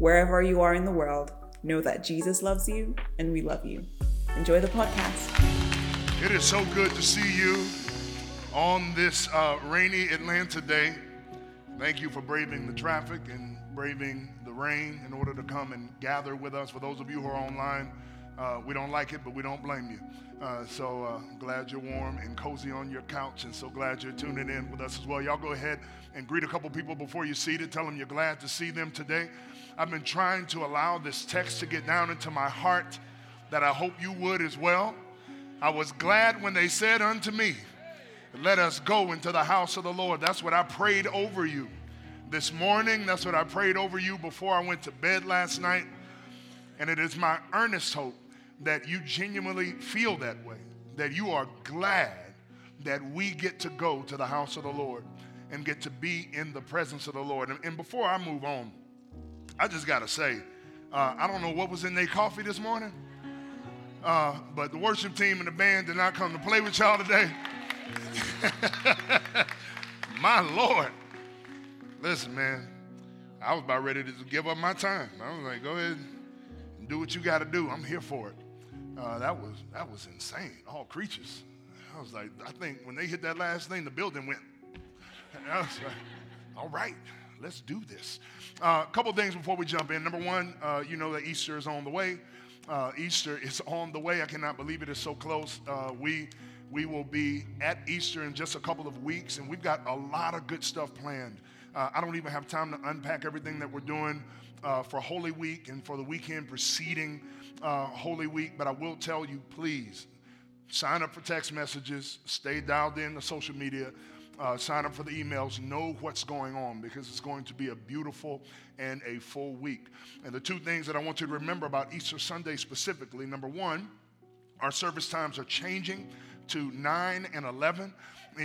Wherever you are in the world, know that Jesus loves you and we love you. Enjoy the podcast. It is so good to see you on this uh, rainy Atlanta day. Thank you for braving the traffic and braving the rain in order to come and gather with us. For those of you who are online, uh, we don't like it, but we don't blame you. Uh, so uh, glad you're warm and cozy on your couch, and so glad you're tuning in with us as well. Y'all go ahead and greet a couple people before you seated. Tell them you're glad to see them today. I've been trying to allow this text to get down into my heart that I hope you would as well. I was glad when they said unto me, Let us go into the house of the Lord. That's what I prayed over you this morning. That's what I prayed over you before I went to bed last night. And it is my earnest hope that you genuinely feel that way, that you are glad that we get to go to the house of the Lord and get to be in the presence of the Lord. And, and before I move on, I just got to say, uh, I don't know what was in their coffee this morning, uh, but the worship team and the band did not come to play with y'all today. my Lord. Listen, man, I was about ready to give up my time. I was like, go ahead and do what you got to do. I'm here for it. Uh, that was that was insane. All creatures. I was like, I think when they hit that last thing, the building went. And I was like, all right, let's do this. A uh, couple things before we jump in. Number one, uh, you know that Easter is on the way. Uh, Easter is on the way. I cannot believe it is so close. Uh, we we will be at Easter in just a couple of weeks, and we've got a lot of good stuff planned. Uh, I don't even have time to unpack everything that we're doing for Holy Week and for the weekend preceding Holy Week, but I will tell you, please sign up for text messages, stay dialed in to social media. Uh, sign up for the emails, know what's going on because it's going to be a beautiful and a full week. And the two things that I want you to remember about Easter Sunday specifically number one, our service times are changing to 9 and 11.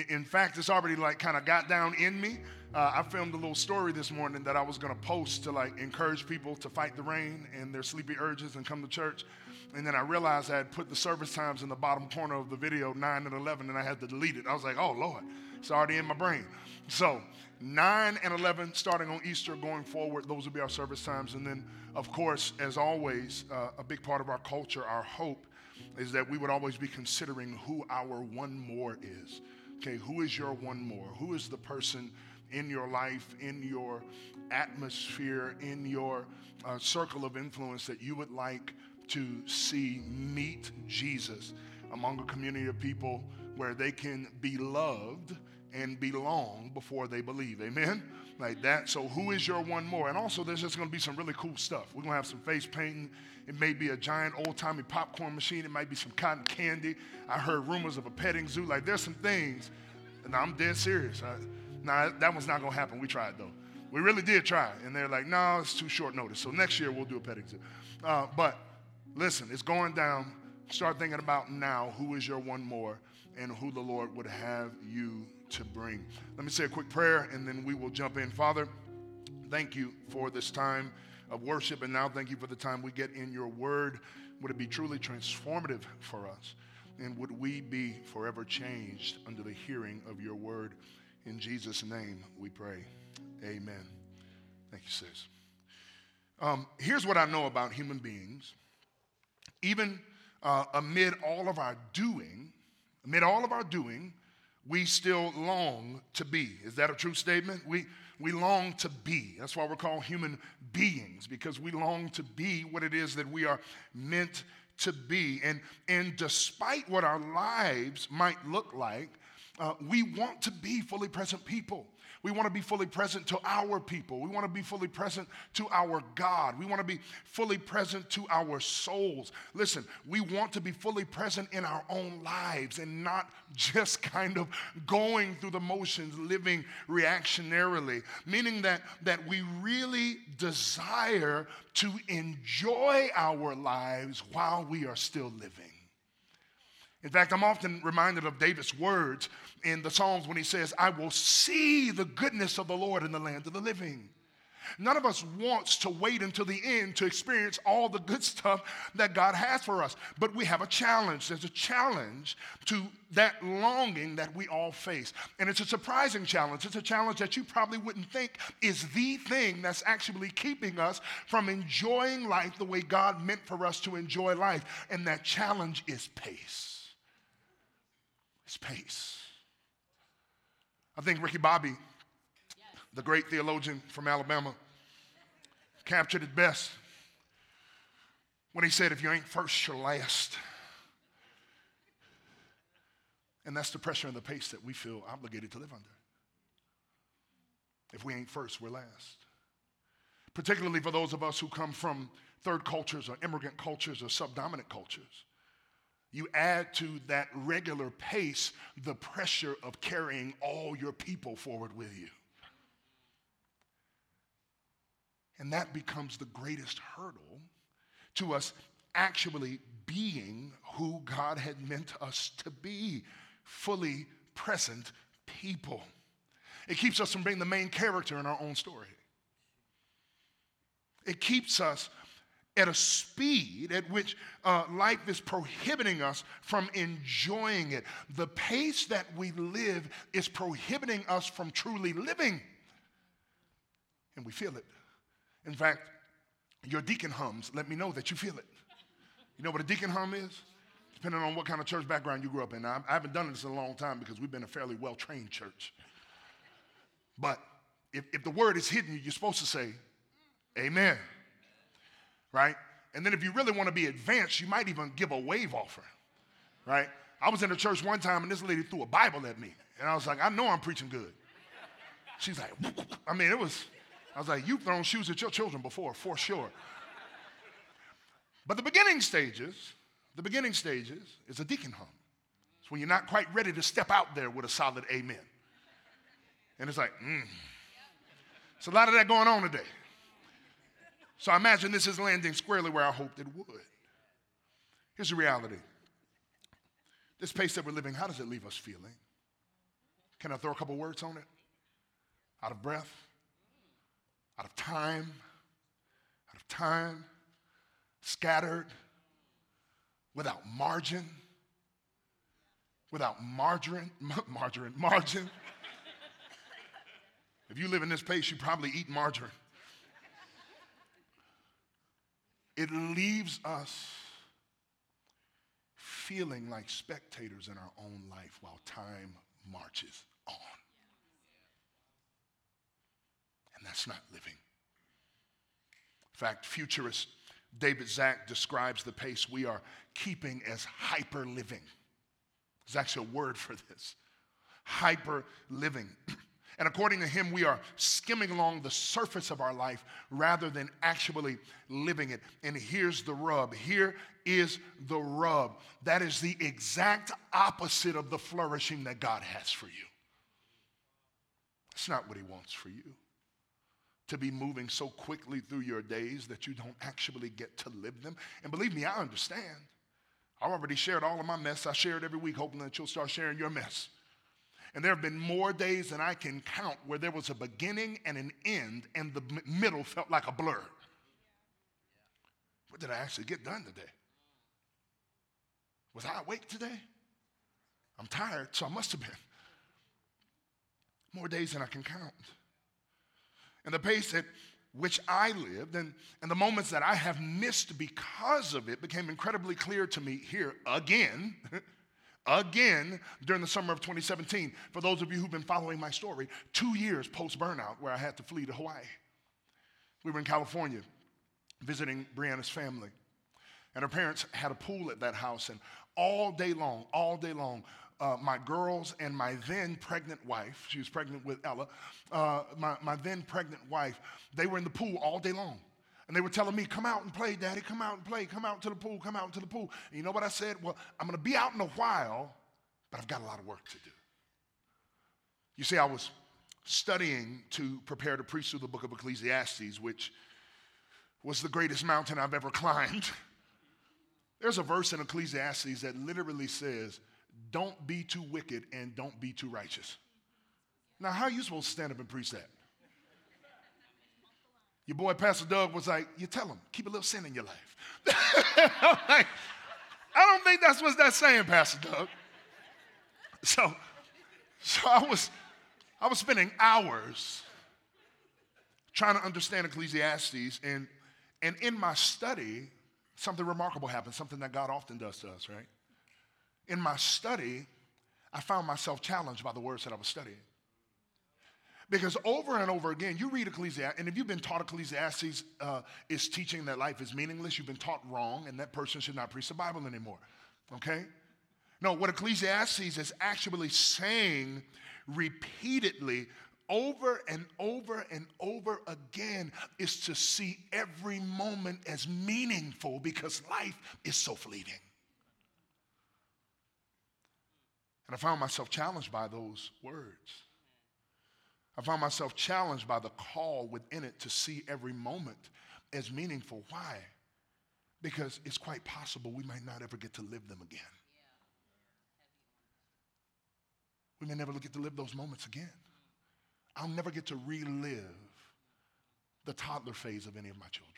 In fact, it's already like kind of got down in me uh, I filmed a little story this morning that I was going to post to like encourage people to fight the rain and their sleepy urges and come to church. And then I realized I had put the service times in the bottom corner of the video, 9 and 11, and I had to delete it. I was like, oh, Lord, it's already in my brain. So, 9 and 11, starting on Easter going forward, those will be our service times. And then, of course, as always, uh, a big part of our culture, our hope, is that we would always be considering who our one more is. Okay, who is your one more? Who is the person in your life, in your atmosphere, in your uh, circle of influence that you would like to see meet Jesus among a community of people where they can be loved and belong before they believe. Amen? Like that. So, who is your one more? And also, there's just going to be some really cool stuff. We're going to have some face painting. It may be a giant old timey popcorn machine. It might be some cotton candy. I heard rumors of a petting zoo. Like, there's some things, and I'm dead serious. I, now, that one's not going to happen. We tried, though. We really did try. And they're like, no, it's too short notice. So next year we'll do a petting zoo. Uh, but listen, it's going down. Start thinking about now who is your one more and who the Lord would have you to bring. Let me say a quick prayer and then we will jump in. Father, thank you for this time of worship. And now thank you for the time we get in your word. Would it be truly transformative for us? And would we be forever changed under the hearing of your word? In Jesus' name we pray. Amen. Thank you, sis. Um, here's what I know about human beings. Even uh, amid all of our doing, amid all of our doing, we still long to be. Is that a true statement? We, we long to be. That's why we're called human beings, because we long to be what it is that we are meant to be. And, and despite what our lives might look like, uh, we want to be fully present people. We want to be fully present to our people. We want to be fully present to our God. We want to be fully present to our souls. Listen, we want to be fully present in our own lives and not just kind of going through the motions, living reactionarily, meaning that, that we really desire to enjoy our lives while we are still living. In fact, I'm often reminded of David's words in the Psalms when he says, I will see the goodness of the Lord in the land of the living. None of us wants to wait until the end to experience all the good stuff that God has for us. But we have a challenge. There's a challenge to that longing that we all face. And it's a surprising challenge. It's a challenge that you probably wouldn't think is the thing that's actually keeping us from enjoying life the way God meant for us to enjoy life. And that challenge is pace. Pace. I think Ricky Bobby, the great theologian from Alabama, captured it best when he said, If you ain't first, you're last. And that's the pressure and the pace that we feel obligated to live under. If we ain't first, we're last. Particularly for those of us who come from third cultures or immigrant cultures or subdominant cultures. You add to that regular pace the pressure of carrying all your people forward with you. And that becomes the greatest hurdle to us actually being who God had meant us to be fully present people. It keeps us from being the main character in our own story. It keeps us at a speed at which uh, life is prohibiting us from enjoying it. The pace that we live is prohibiting us from truly living. And we feel it. In fact, your deacon hums let me know that you feel it. You know what a deacon hum is? Depending on what kind of church background you grew up in. Now, I haven't done this in a long time because we've been a fairly well trained church. But if, if the word is hidden, you're supposed to say, Amen right? And then if you really want to be advanced, you might even give a wave offering, right? I was in a church one time and this lady threw a Bible at me. And I was like, I know I'm preaching good. She's like, I mean, it was, I was like, you've thrown shoes at your children before, for sure. But the beginning stages, the beginning stages is a deacon hum. It's when you're not quite ready to step out there with a solid amen. And it's like, mm. It's a lot of that going on today. So I imagine this is landing squarely where I hoped it would. Here's the reality this pace that we're living, how does it leave us feeling? Can I throw a couple words on it? Out of breath, out of time, out of time, scattered, without margin, without margarine, margarine, margin. if you live in this pace, you probably eat margarine. It leaves us feeling like spectators in our own life while time marches on. And that's not living. In fact, futurist David Zack describes the pace we are keeping as hyper living. There's actually a word for this hyper living. And according to him, we are skimming along the surface of our life rather than actually living it. And here's the rub. Here is the rub. That is the exact opposite of the flourishing that God has for you. It's not what he wants for you. To be moving so quickly through your days that you don't actually get to live them. And believe me, I understand. I've already shared all of my mess. I share it every week, hoping that you'll start sharing your mess. And there have been more days than I can count where there was a beginning and an end, and the middle felt like a blur. What did I actually get done today? Was I awake today? I'm tired, so I must have been. More days than I can count. And the pace at which I lived and, and the moments that I have missed because of it became incredibly clear to me here again again during the summer of 2017. For those of you who've been following my story, two years post burnout where I had to flee to Hawaii. We were in California visiting Brianna's family. And her parents had a pool at that house, and all day long, all day long, uh, my girls and my then pregnant wife, she was pregnant with Ella, uh, my, my then pregnant wife, they were in the pool all day long. And they were telling me, come out and play, daddy, come out and play, come out to the pool, come out to the pool. And you know what I said? Well, I'm gonna be out in a while, but I've got a lot of work to do. You see, I was studying to prepare to preach through the book of Ecclesiastes, which was the greatest mountain I've ever climbed. There's a verse in Ecclesiastes that literally says, Don't be too wicked and don't be too righteous. Now, how are you supposed to stand up and preach that? Your boy Pastor Doug was like, You tell him, keep a little sin in your life. like, I don't think that's what that's saying, Pastor Doug. So, so I was I was spending hours trying to understand Ecclesiastes, and, and in my study, something remarkable happened, something that God often does to us, right? In my study, I found myself challenged by the words that I was studying. Because over and over again, you read Ecclesiastes, and if you've been taught Ecclesiastes uh, is teaching that life is meaningless, you've been taught wrong, and that person should not preach the Bible anymore. Okay? No, what Ecclesiastes is actually saying repeatedly over and over and over again is to see every moment as meaningful because life is so fleeting. And I found myself challenged by those words. I found myself challenged by the call within it to see every moment as meaningful. Why? Because it's quite possible we might not ever get to live them again. We may never get to live those moments again. I'll never get to relive the toddler phase of any of my children.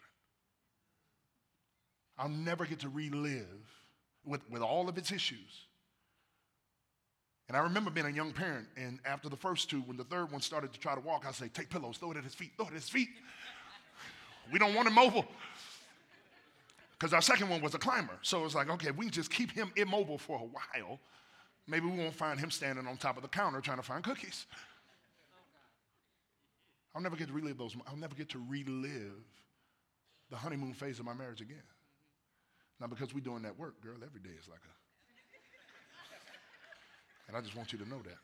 I'll never get to relive with, with all of its issues. And I remember being a young parent, and after the first two, when the third one started to try to walk, I say, Take pillows, throw it at his feet, throw it at his feet. we don't want him mobile. Because our second one was a climber. So it's like, okay, we just keep him immobile for a while maybe we won't find him standing on top of the counter trying to find cookies. I'll never get to relive those. I'll never get to relive the honeymoon phase of my marriage again. Now, because we're doing that work, girl, every day is like a. And I just want you to know that.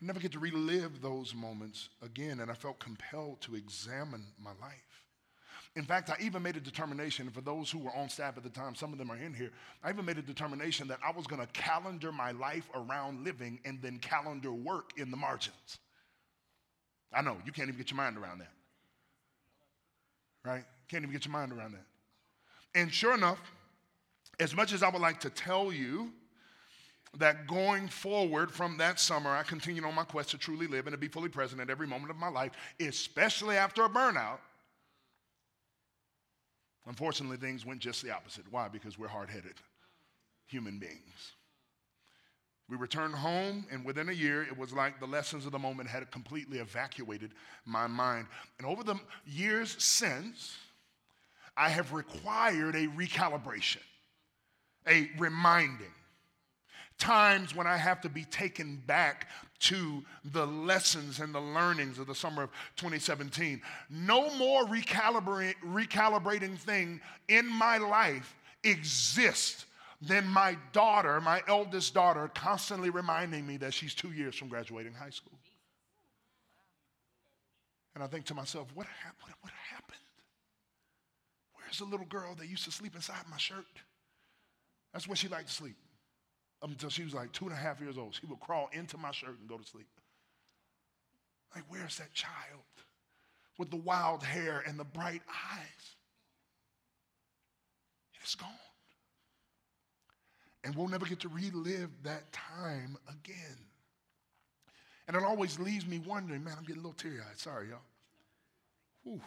I never get to relive those moments again, and I felt compelled to examine my life. In fact, I even made a determination, and for those who were on staff at the time, some of them are in here, I even made a determination that I was to calendar my life around living and then calendar work in the margins. I know, you can't even get your mind around that. Right? Can't even get your mind around that. And sure enough, as much as I would like to tell you that going forward from that summer, I continued on my quest to truly live and to be fully present at every moment of my life, especially after a burnout. Unfortunately, things went just the opposite. Why? Because we're hard headed human beings. We returned home, and within a year, it was like the lessons of the moment had completely evacuated my mind. And over the years since, I have required a recalibration, a reminding times when I have to be taken back to the lessons and the learnings of the summer of 2017. No more recalibrating thing in my life exists than my daughter, my eldest daughter, constantly reminding me that she's two years from graduating high school. And I think to myself, what, ha- what, what happened? Where's the little girl that used to sleep inside my shirt? That's where she liked to sleep until she was like two and a half years old. She would crawl into my shirt and go to sleep. Like, where's that child with the wild hair and the bright eyes? It's gone. And we'll never get to relive that time again. And it always leaves me wondering, man, I'm getting a little teary eyed. Sorry, y'all. Whew.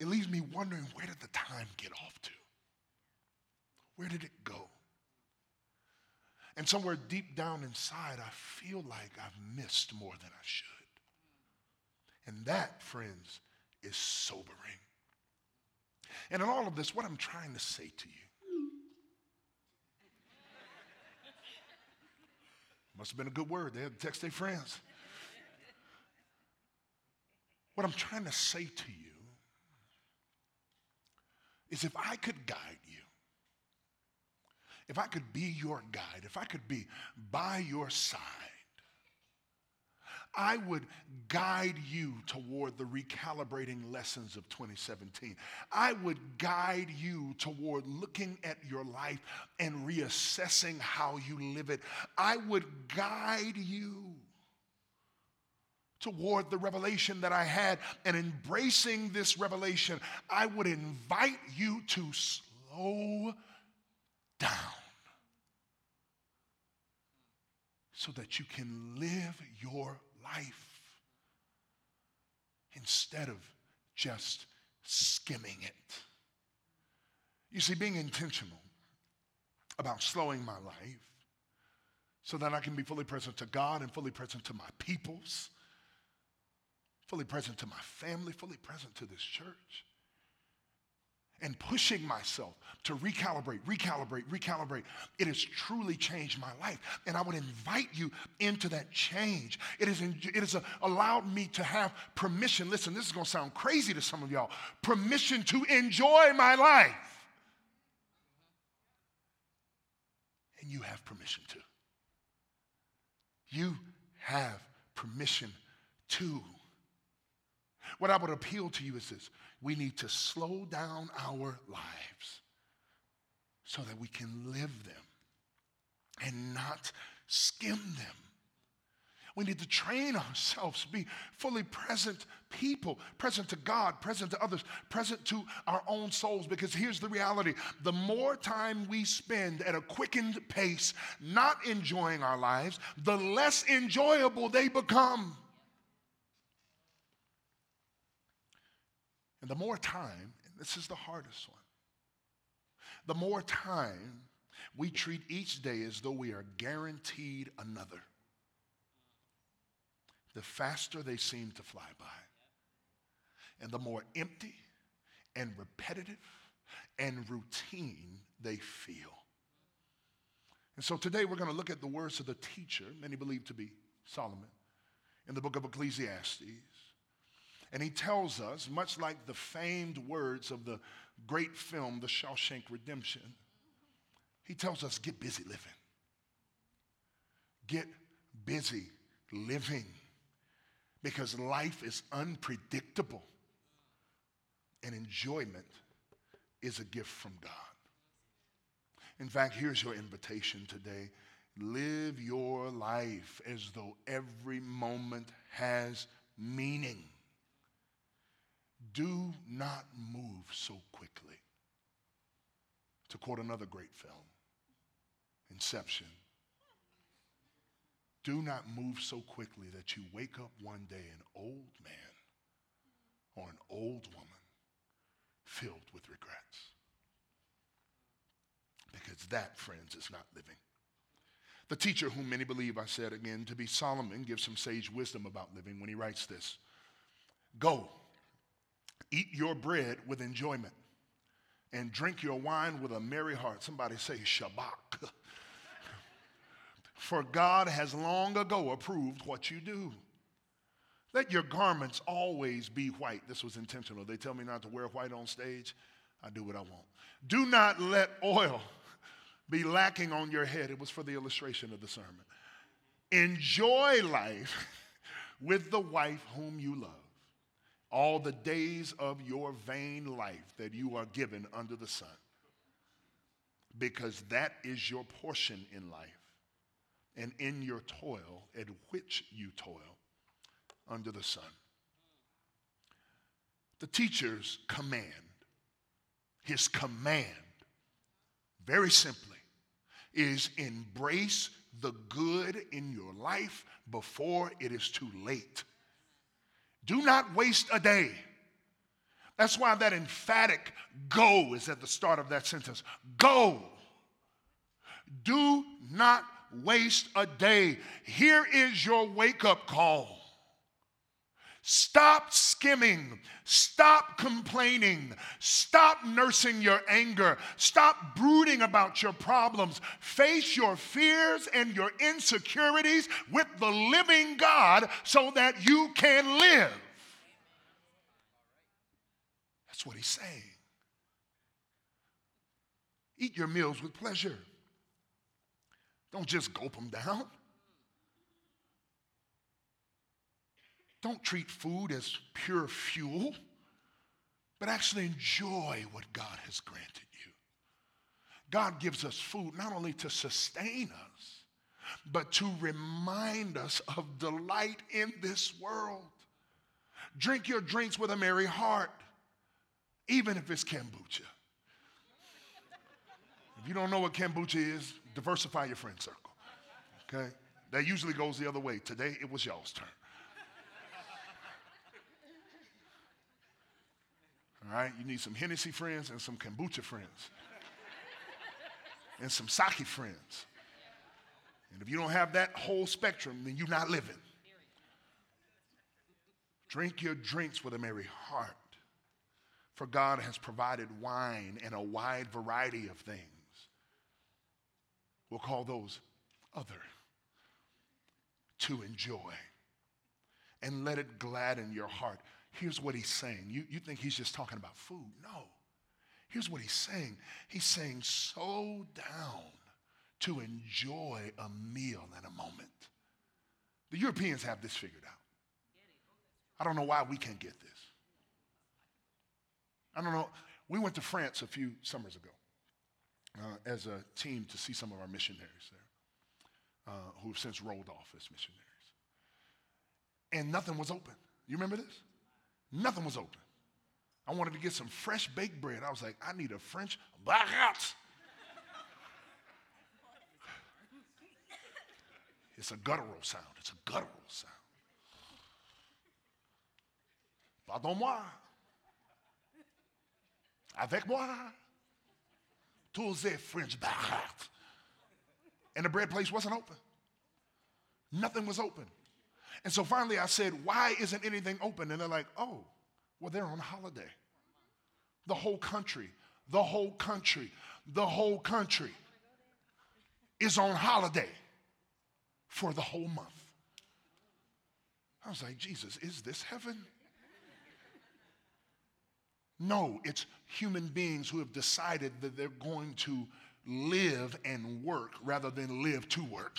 It leaves me wondering, where did the time get off to? Where did it go? And somewhere deep down inside, I feel like I've missed more than I should. And that, friends, is sobering. And in all of this, what I'm trying to say to you must have been a good word. They had to text their friends. What I'm trying to say to you is if I could guide you, if I could be your guide, if I could be by your side, I would guide you toward the recalibrating lessons of 2017. I would guide you toward looking at your life and reassessing how you live it. I would guide you toward the revelation that I had and embracing this revelation. I would invite you to slow down so that you can live your life instead of just skimming it. You see, being intentional about slowing my life so that I can be fully present to God and fully present to my peoples, fully present to my family, fully present to this church and pushing myself to recalibrate, recalibrate, recalibrate. It has truly changed my life. And I would invite you into that change. It has, it has allowed me to have permission. Listen, this is going to sound crazy to some of y'all permission to enjoy my life. And you have permission to. You have permission to. What I would appeal to you is this we need to slow down our lives so that we can live them and not skim them. We need to train ourselves to be fully present people, present to God, present to others, present to our own souls. Because here's the reality the more time we spend at a quickened pace, not enjoying our lives, the less enjoyable they become. And the more time, and this is the hardest one, the more time we treat each day as though we are guaranteed another, the faster they seem to fly by. And the more empty and repetitive and routine they feel. And so today we're going to look at the words of the teacher, many believe to be Solomon, in the book of Ecclesiastes. And he tells us, much like the famed words of the great film, The Shawshank Redemption, he tells us get busy living. Get busy living because life is unpredictable and enjoyment is a gift from God. In fact, here's your invitation today live your life as though every moment has meaning. Do not move so quickly. To quote another great film, Inception. Do not move so quickly that you wake up one day an old man or an old woman filled with regrets. Because that, friends, is not living. The teacher, whom many believe, I said again, to be Solomon, gives some sage wisdom about living when he writes this Go Eat your bread with enjoyment and drink your wine with a merry heart. Somebody say Shabbat. For God has long ago approved what you do. Let your garments always be white. This was intentional. They tell me not to wear white on stage. I do what I want. Do not let oil be lacking on your head. It was for the illustration of the sermon. Enjoy life with the wife whom you love all the days of your vain life that you are given under the sun. Because that is your portion in life and in your toil at which you toil under the sun. The teacher's command, his command, very simply, is embrace the good in your life before it is too late. Do not waste a day. That's why that emphatic go is at the start of that sentence. Go. Do not waste a day. Here is your wake up call. Stop skimming. Stop complaining. Stop nursing your anger. Stop brooding about your problems. Face your fears and your insecurities with the living God so that you can live. That's what he's saying. Eat your meals with pleasure. Don't just gulp them down. Don't treat food as pure fuel, but actually enjoy what God has granted you. God gives us food not only to sustain us, but to remind us of delight in this world. Drink your drinks with a merry heart, even if it's kombucha. If you don't know what kombucha is, diversify your friend circle. Okay? That usually goes the other way. Today, it was y'all's turn. All right? You need some Hennessy friends and some kombucha friends. and some sake friends. And if you don't have that whole spectrum, then you're not living. Drink your drinks with a merry heart, for God has provided wine and a wide variety of things. We'll call those other to enjoy. And let it gladden your heart. Here's what he's saying. You, you think he's just talking about food. No. Here's what he's saying. He's saying, slow down to enjoy a meal in a moment. The Europeans have this figured out. I don't know why we can't get this. I don't know. We went to France a few summers ago uh, as a team to see some of our missionaries there uh, who have since rolled off as missionaries. And nothing was open. You remember this? Nothing was open. I wanted to get some fresh baked bread. I was like, I need a French baguette. It's a guttural sound. It's a guttural sound. Pardon-moi. Avec moi. Tous les French baguettes. And the bread place wasn't open. Nothing was open. And so finally I said, Why isn't anything open? And they're like, Oh, well, they're on holiday. The whole country, the whole country, the whole country is on holiday for the whole month. I was like, Jesus, is this heaven? No, it's human beings who have decided that they're going to live and work rather than live to work.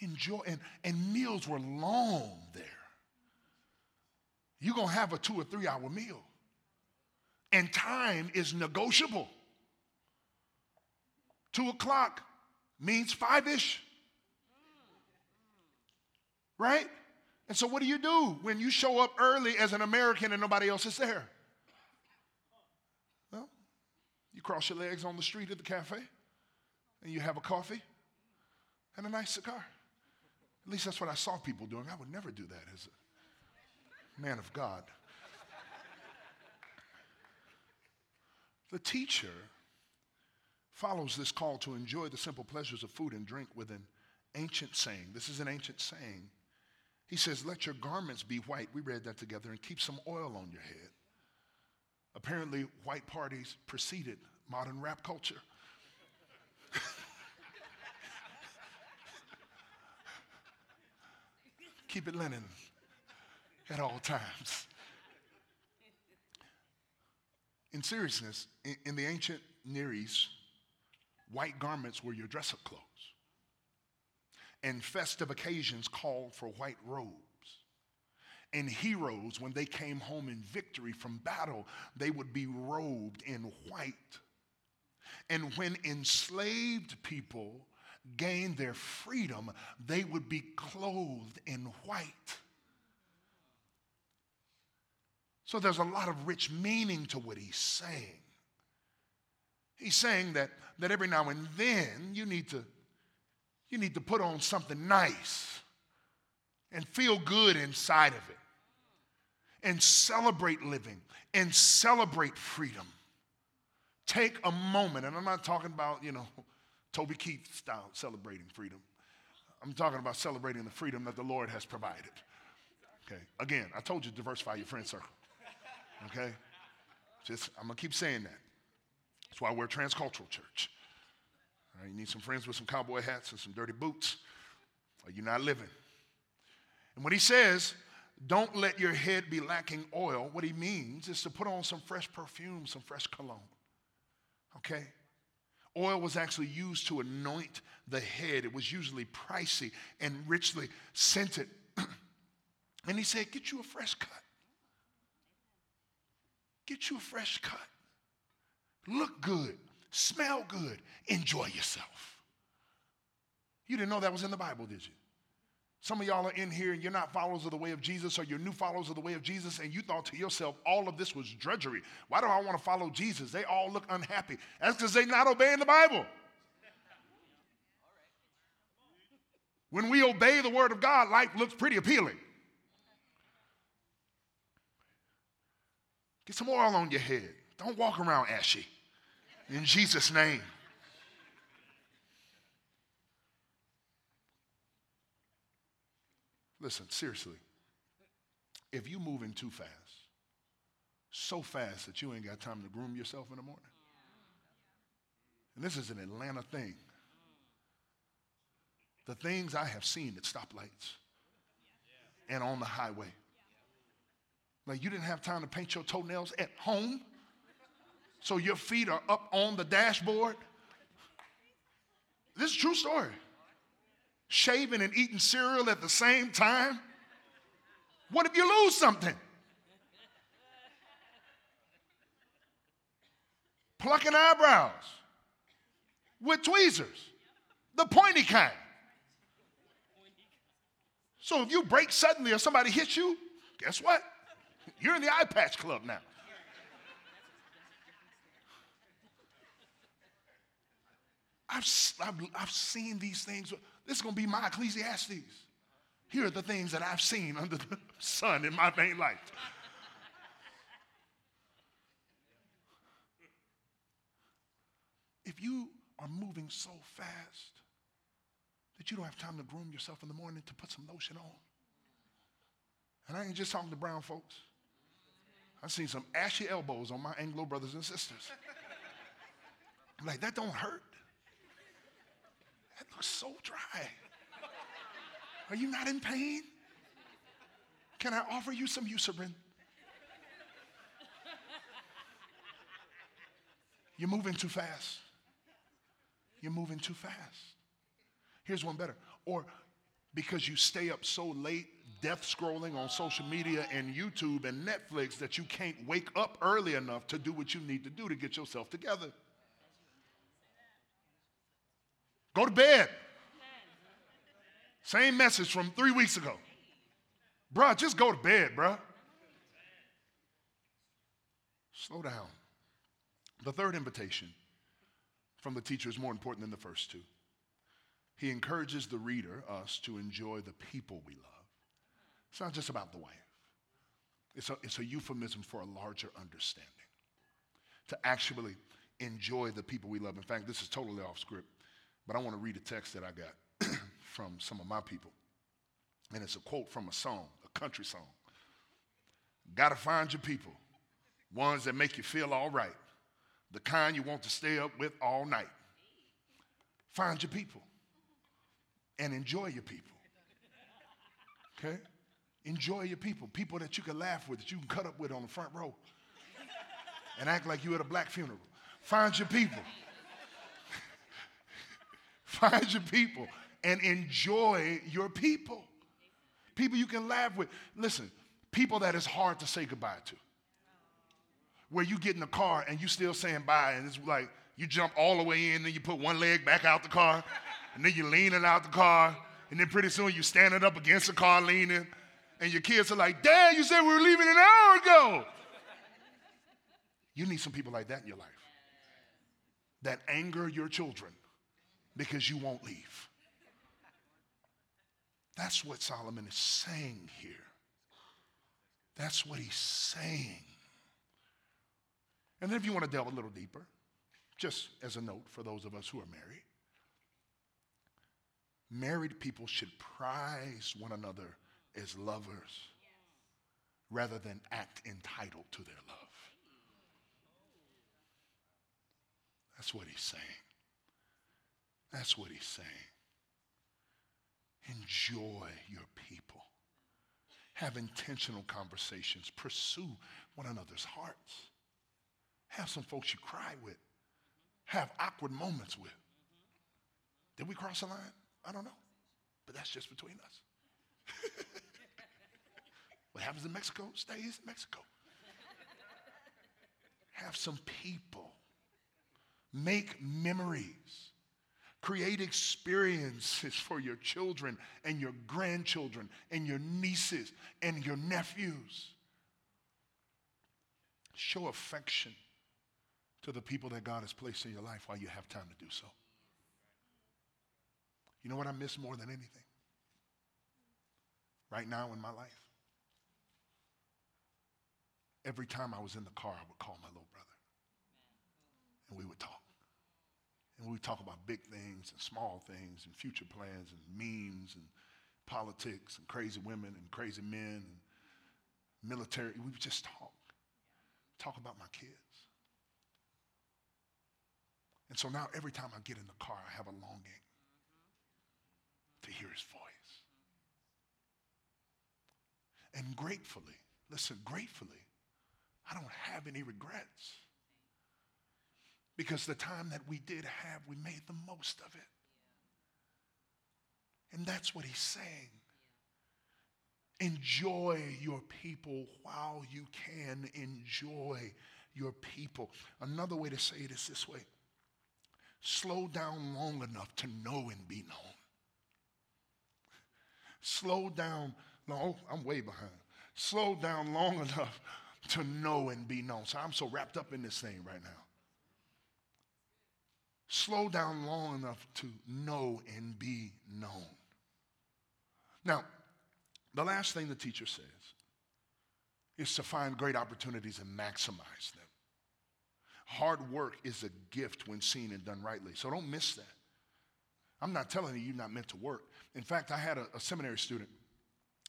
Enjoy, and, and meals were long there. You're going to have a two or three hour meal. And time is negotiable. Two o'clock means five ish. Right? And so, what do you do when you show up early as an American and nobody else is there? Well, you cross your legs on the street at the cafe and you have a coffee and a nice cigar. At least that's what I saw people doing. I would never do that as a man of God. The teacher follows this call to enjoy the simple pleasures of food and drink with an ancient saying. This is an ancient saying. He says, Let your garments be white. We read that together and keep some oil on your head. Apparently, white parties preceded modern rap culture. keep it linen at all times. In seriousness, in, in the ancient Near East, white garments were your dress up clothes. And festive occasions called for white robes. And heroes, when they came home in victory from battle, they would be robed in white. And when enslaved people gained their freedom, they would be clothed in white. So there's a lot of rich meaning to what he's saying. He's saying that, that every now and then you need to you need to put on something nice and feel good inside of it and celebrate living and celebrate freedom. Take a moment, and I'm not talking about, you know, Toby Keith style celebrating freedom. I'm talking about celebrating the freedom that the Lord has provided. Okay, again, I told you diversify your friend circle. Okay? Just, I'm gonna keep saying that. That's why we're a transcultural church. You need some friends with some cowboy hats and some dirty boots, or you're not living. And when he says don't let your head be lacking oil, what he means is to put on some fresh perfume, some fresh cologne. Okay? Oil was actually used to anoint the head. It was usually pricey and richly scented. and he said, Get you a fresh cut. Get you a fresh cut. Look good. Smell good. Enjoy yourself. You didn't know that was in the Bible, did you? Some of y'all are in here and you're not followers of the way of Jesus or you're new followers of the way of Jesus and you thought to yourself, all of this was drudgery. Why do I want to follow Jesus? They all look unhappy. That's because they're not obeying the Bible. When we obey the word of God, life looks pretty appealing. Get some oil on your head. Don't walk around ashy. In Jesus' name. Listen, seriously. If you're moving too fast, so fast that you ain't got time to groom yourself in the morning. And this is an Atlanta thing. The things I have seen at stoplights and on the highway. Like you didn't have time to paint your toenails at home, so your feet are up on the dashboard. This is a true story shaving and eating cereal at the same time? What if you lose something? Plucking eyebrows with tweezers, the pointy kind. So if you break suddenly or somebody hits you, guess what? You're in the eye patch club now. I've, I've, I've seen these things. This is going to be my Ecclesiastes. Here are the things that I've seen under the sun in my vain life. If you are moving so fast that you don't have time to groom yourself in the morning to put some lotion on, and I ain't just talking to brown folks. I've seen some ashy elbows on my Anglo brothers and sisters. I'm like, that don't hurt. That looks so dry. Are you not in pain? Can I offer you some Eucerin? You're moving too fast. You're moving too fast. Here's one better. Or because you stay up so late, death scrolling on social media and YouTube and Netflix, that you can't wake up early enough to do what you need to do to get yourself together. Go to bed. Same message from three weeks ago. Bruh, just go to bed, bruh. Slow down. The third invitation from the teacher is more important than the first two. He encourages the reader, us, to enjoy the people we love. It's not just about the wife, it's a, it's a euphemism for a larger understanding. To actually enjoy the people we love. In fact, this is totally off script. But I want to read a text that I got from some of my people. And it's a quote from a song, a country song. Gotta find your people, ones that make you feel all right, the kind you want to stay up with all night. Find your people and enjoy your people. Okay? Enjoy your people. People that you can laugh with, that you can cut up with on the front row and act like you at a black funeral. Find your people. Find your people and enjoy your people. People you can laugh with. Listen, people that is hard to say goodbye to. Where you get in the car and you still saying bye, and it's like you jump all the way in, then you put one leg back out the car, and then you're leaning out the car, and then pretty soon you're standing up against the car leaning, and your kids are like, Dad, you said we were leaving an hour ago. You need some people like that in your life that anger your children because you won't leave. That's what Solomon is saying here. That's what he's saying. And then, if you want to delve a little deeper, just as a note for those of us who are married, married people should prize one another as lovers rather than act entitled to their love. That's what he's saying. That's what he's saying. Enjoy your people. Have intentional conversations. Pursue one another's hearts. Have some folks you cry with. Have awkward moments with. Did we cross a line? I don't know. But that's just between us. what happens in Mexico stays in Mexico. Have some people. Make memories. Create experiences for your children and your grandchildren and your nieces and your nephews. Show affection to the people that God has placed in your life while you have time to do so. You know what I miss more than anything? Right now in my life? Every time I was in the car, I would call my little brother. And we would talk. We talk about big things and small things and future plans and memes and politics and crazy women and crazy men and military. We just talk. Talk about my kids. And so now every time I get in the car, I have a longing to hear his voice. And gratefully, listen, gratefully, I don't have any regrets. Because the time that we did have, we made the most of it. And that's what he's saying. Enjoy your people while you can enjoy your people. Another way to say it is this way slow down long enough to know and be known. Slow down. No, I'm way behind. Slow down long enough to know and be known. So I'm so wrapped up in this thing right now. Slow down long enough to know and be known. Now, the last thing the teacher says is to find great opportunities and maximize them. Hard work is a gift when seen and done rightly. So don't miss that. I'm not telling you you're not meant to work. In fact, I had a, a seminary student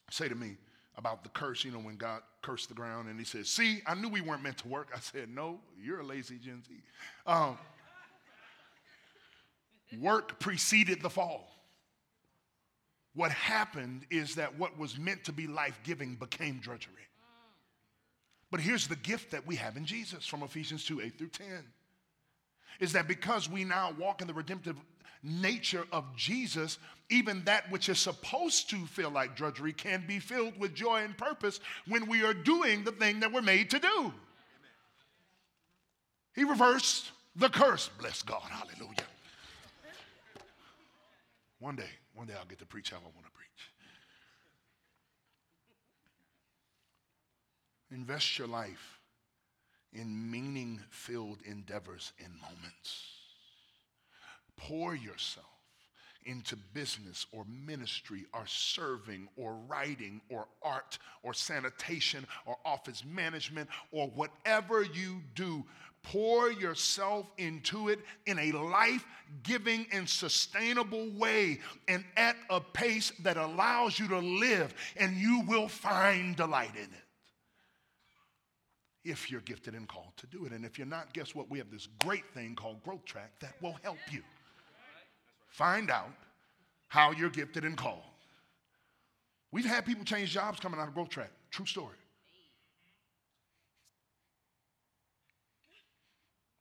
say to me about the curse, you know, when God cursed the ground, and he said, See, I knew we weren't meant to work. I said, No, you're a lazy Gen Z. Um, work preceded the fall. What happened is that what was meant to be life giving became drudgery. But here's the gift that we have in Jesus from Ephesians 2 8 through 10 is that because we now walk in the redemptive nature of Jesus, even that which is supposed to feel like drudgery can be filled with joy and purpose when we are doing the thing that we're made to do. He reversed the curse. Bless God. Hallelujah. One day, one day I'll get to preach how I want to preach. Invest your life in meaning filled endeavors and moments. Pour yourself into business or ministry or serving or writing or art or sanitation or office management or whatever you do. Pour yourself into it in a life giving and sustainable way and at a pace that allows you to live, and you will find delight in it if you're gifted and called to do it. And if you're not, guess what? We have this great thing called Growth Track that will help you find out how you're gifted and called. We've had people change jobs coming out of Growth Track. True story.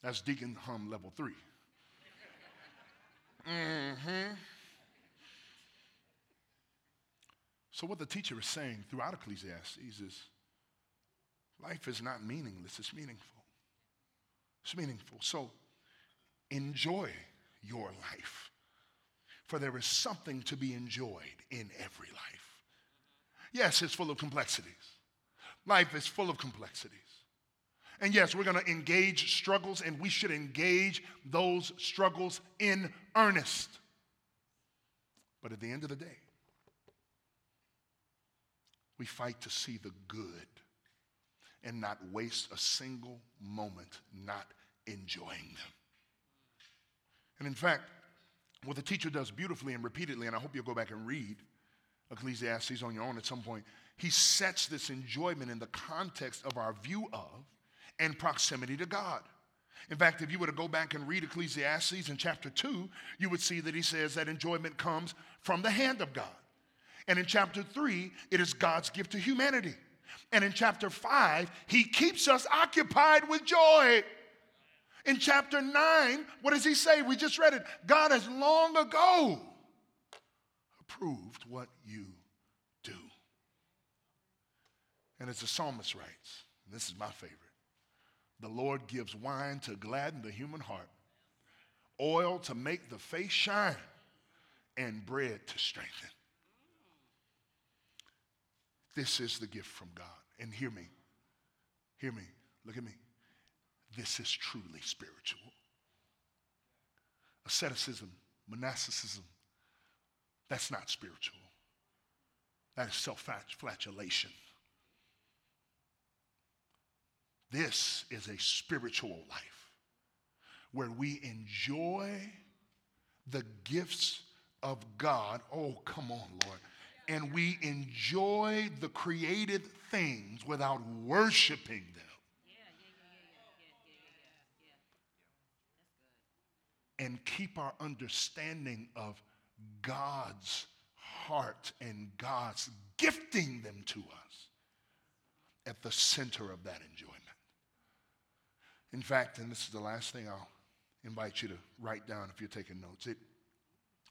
That's Deacon Hum level three. Mm-hmm. So, what the teacher is saying throughout Ecclesiastes is life is not meaningless, it's meaningful. It's meaningful. So, enjoy your life, for there is something to be enjoyed in every life. Yes, it's full of complexities. Life is full of complexities. And yes, we're going to engage struggles, and we should engage those struggles in earnest. But at the end of the day, we fight to see the good and not waste a single moment not enjoying them. And in fact, what the teacher does beautifully and repeatedly, and I hope you'll go back and read Ecclesiastes on your own at some point, he sets this enjoyment in the context of our view of and proximity to God. In fact, if you were to go back and read Ecclesiastes in chapter 2, you would see that he says that enjoyment comes from the hand of God. And in chapter three, it is God's gift to humanity. And in chapter five, he keeps us occupied with joy. In chapter 9, what does he say? We just read it. God has long ago approved what you do. And as the psalmist writes, this is my favorite the Lord gives wine to gladden the human heart, oil to make the face shine, and bread to strengthen. This is the gift from God. And hear me. Hear me. Look at me. This is truly spiritual. Asceticism, monasticism, that's not spiritual. That is self flagellation. This is a spiritual life where we enjoy the gifts of God. Oh, come on, Lord. And we enjoy the created things without worshiping them. and keep our understanding of God's heart and God's gifting them to us at the center of that enjoyment. In fact, and this is the last thing I'll invite you to write down if you're taking notes, it,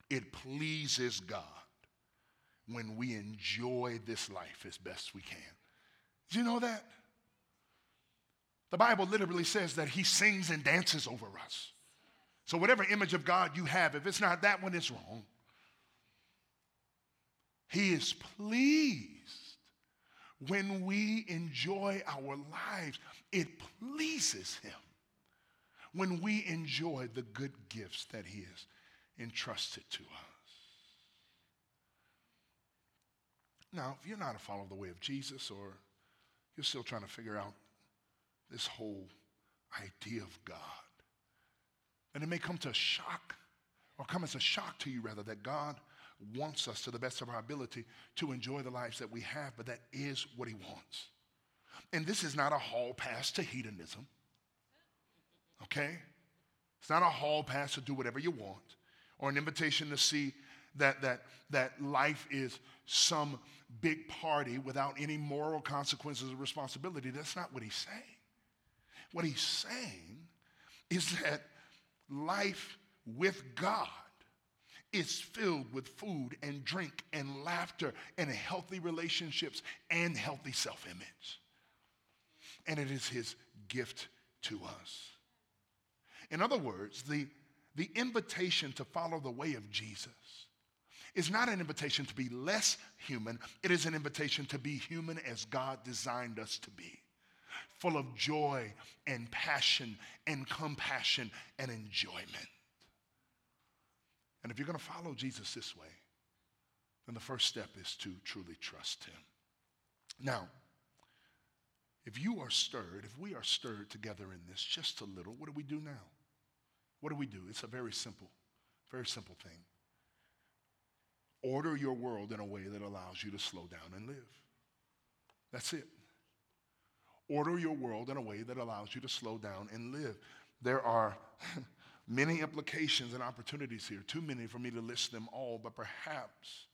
it pleases God when we enjoy this life as best we can. Do you know that? The Bible literally says that He sings and dances over us. So, whatever image of God you have, if it's not that one, it's wrong. He is pleased when we enjoy our lives. It pleases Him when we enjoy the good gifts that He has entrusted to us. Now, if you're not a follower of the way of Jesus or you're still trying to figure out this whole idea of God, and it may come to a shock, or come as a shock to you, rather, that God wants us to the best of our ability to enjoy the lives that we have, but that is what He wants. And this is not a hall pass to hedonism, okay? It's not a hall pass to do whatever you want, or an invitation to see that, that, that life is some big party without any moral consequences or responsibility. That's not what he's saying. What he's saying is that life with God is filled with food and drink and laughter and healthy relationships and healthy self image. And it is his gift to us. In other words, the, the invitation to follow the way of Jesus is not an invitation to be less human, it is an invitation to be human as God designed us to be full of joy and passion and compassion and enjoyment. And if you're going to follow Jesus this way, then the first step is to truly trust him. Now, if you are stirred, if we are stirred together in this just a little, what do we do now? What do we do? It's a very simple, very simple thing. Order your world in a way that allows you to slow down and live. That's it. Order your world in a way that allows you to slow down and live. There are many implications and opportunities here, too many for me to list them all, but perhaps,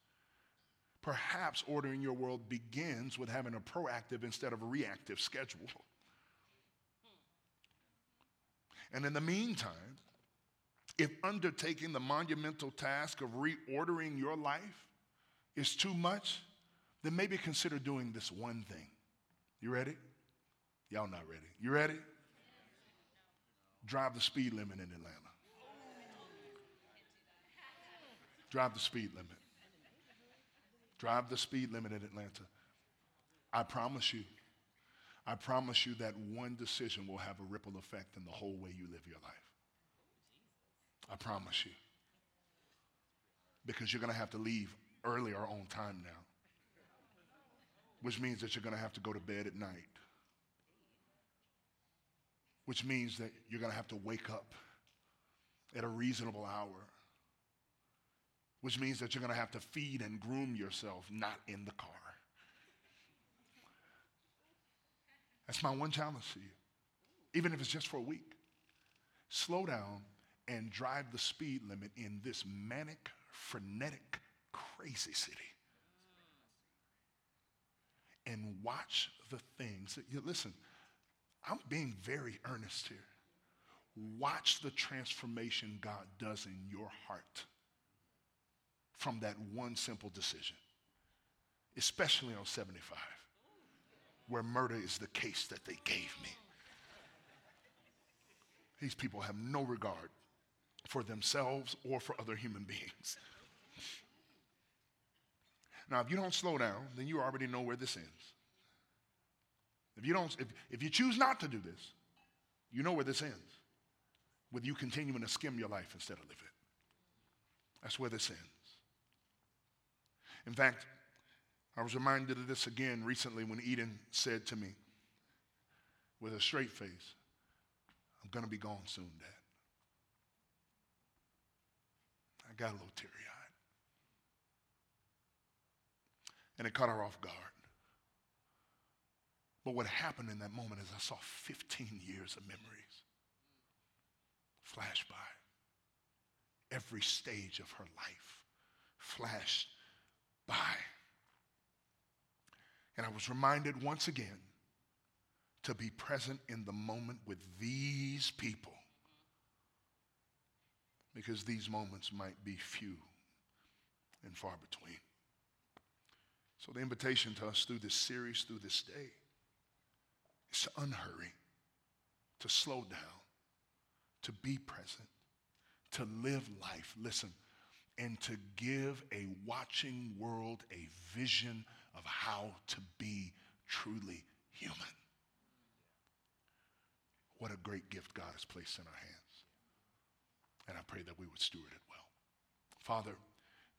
perhaps ordering your world begins with having a proactive instead of a reactive schedule. And in the meantime, if undertaking the monumental task of reordering your life is too much, then maybe consider doing this one thing. You ready? Y'all not ready. You ready? Drive the speed limit in Atlanta. Drive the speed limit. Drive the speed limit in Atlanta. I promise you, I promise you that one decision will have a ripple effect in the whole way you live your life. I promise you. Because you're going to have to leave early or on time now, which means that you're going to have to go to bed at night which means that you're going to have to wake up at a reasonable hour, which means that you're going to have to feed and groom yourself, not in the car. That's my one challenge to you, even if it's just for a week. Slow down and drive the speed limit in this manic, frenetic, crazy city. and watch the things that you listen. I'm being very earnest here. Watch the transformation God does in your heart from that one simple decision, especially on 75, where murder is the case that they gave me. These people have no regard for themselves or for other human beings. Now, if you don't slow down, then you already know where this ends. If you don't, if, if you choose not to do this, you know where this ends. With you continuing to skim your life instead of live it. That's where this ends. In fact, I was reminded of this again recently when Eden said to me with a straight face, I'm going to be gone soon, Dad. I got a little teary eyed. And it caught her off guard. But what happened in that moment is I saw 15 years of memories flash by. Every stage of her life flashed by. And I was reminded once again to be present in the moment with these people because these moments might be few and far between. So, the invitation to us through this series, through this day, is to unhurry, to slow down, to be present, to live life, listen, and to give a watching world a vision of how to be truly human. What a great gift God has placed in our hands. And I pray that we would steward it well. Father,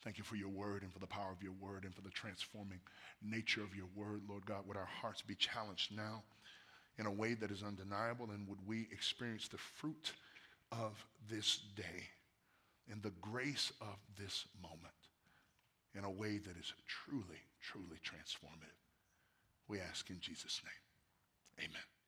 thank you for your word and for the power of your word and for the transforming nature of your word, Lord God. Would our hearts be challenged now in a way that is undeniable? And would we experience the fruit of this day and the grace of this moment in a way that is truly, truly transformative? We ask in Jesus' name. Amen.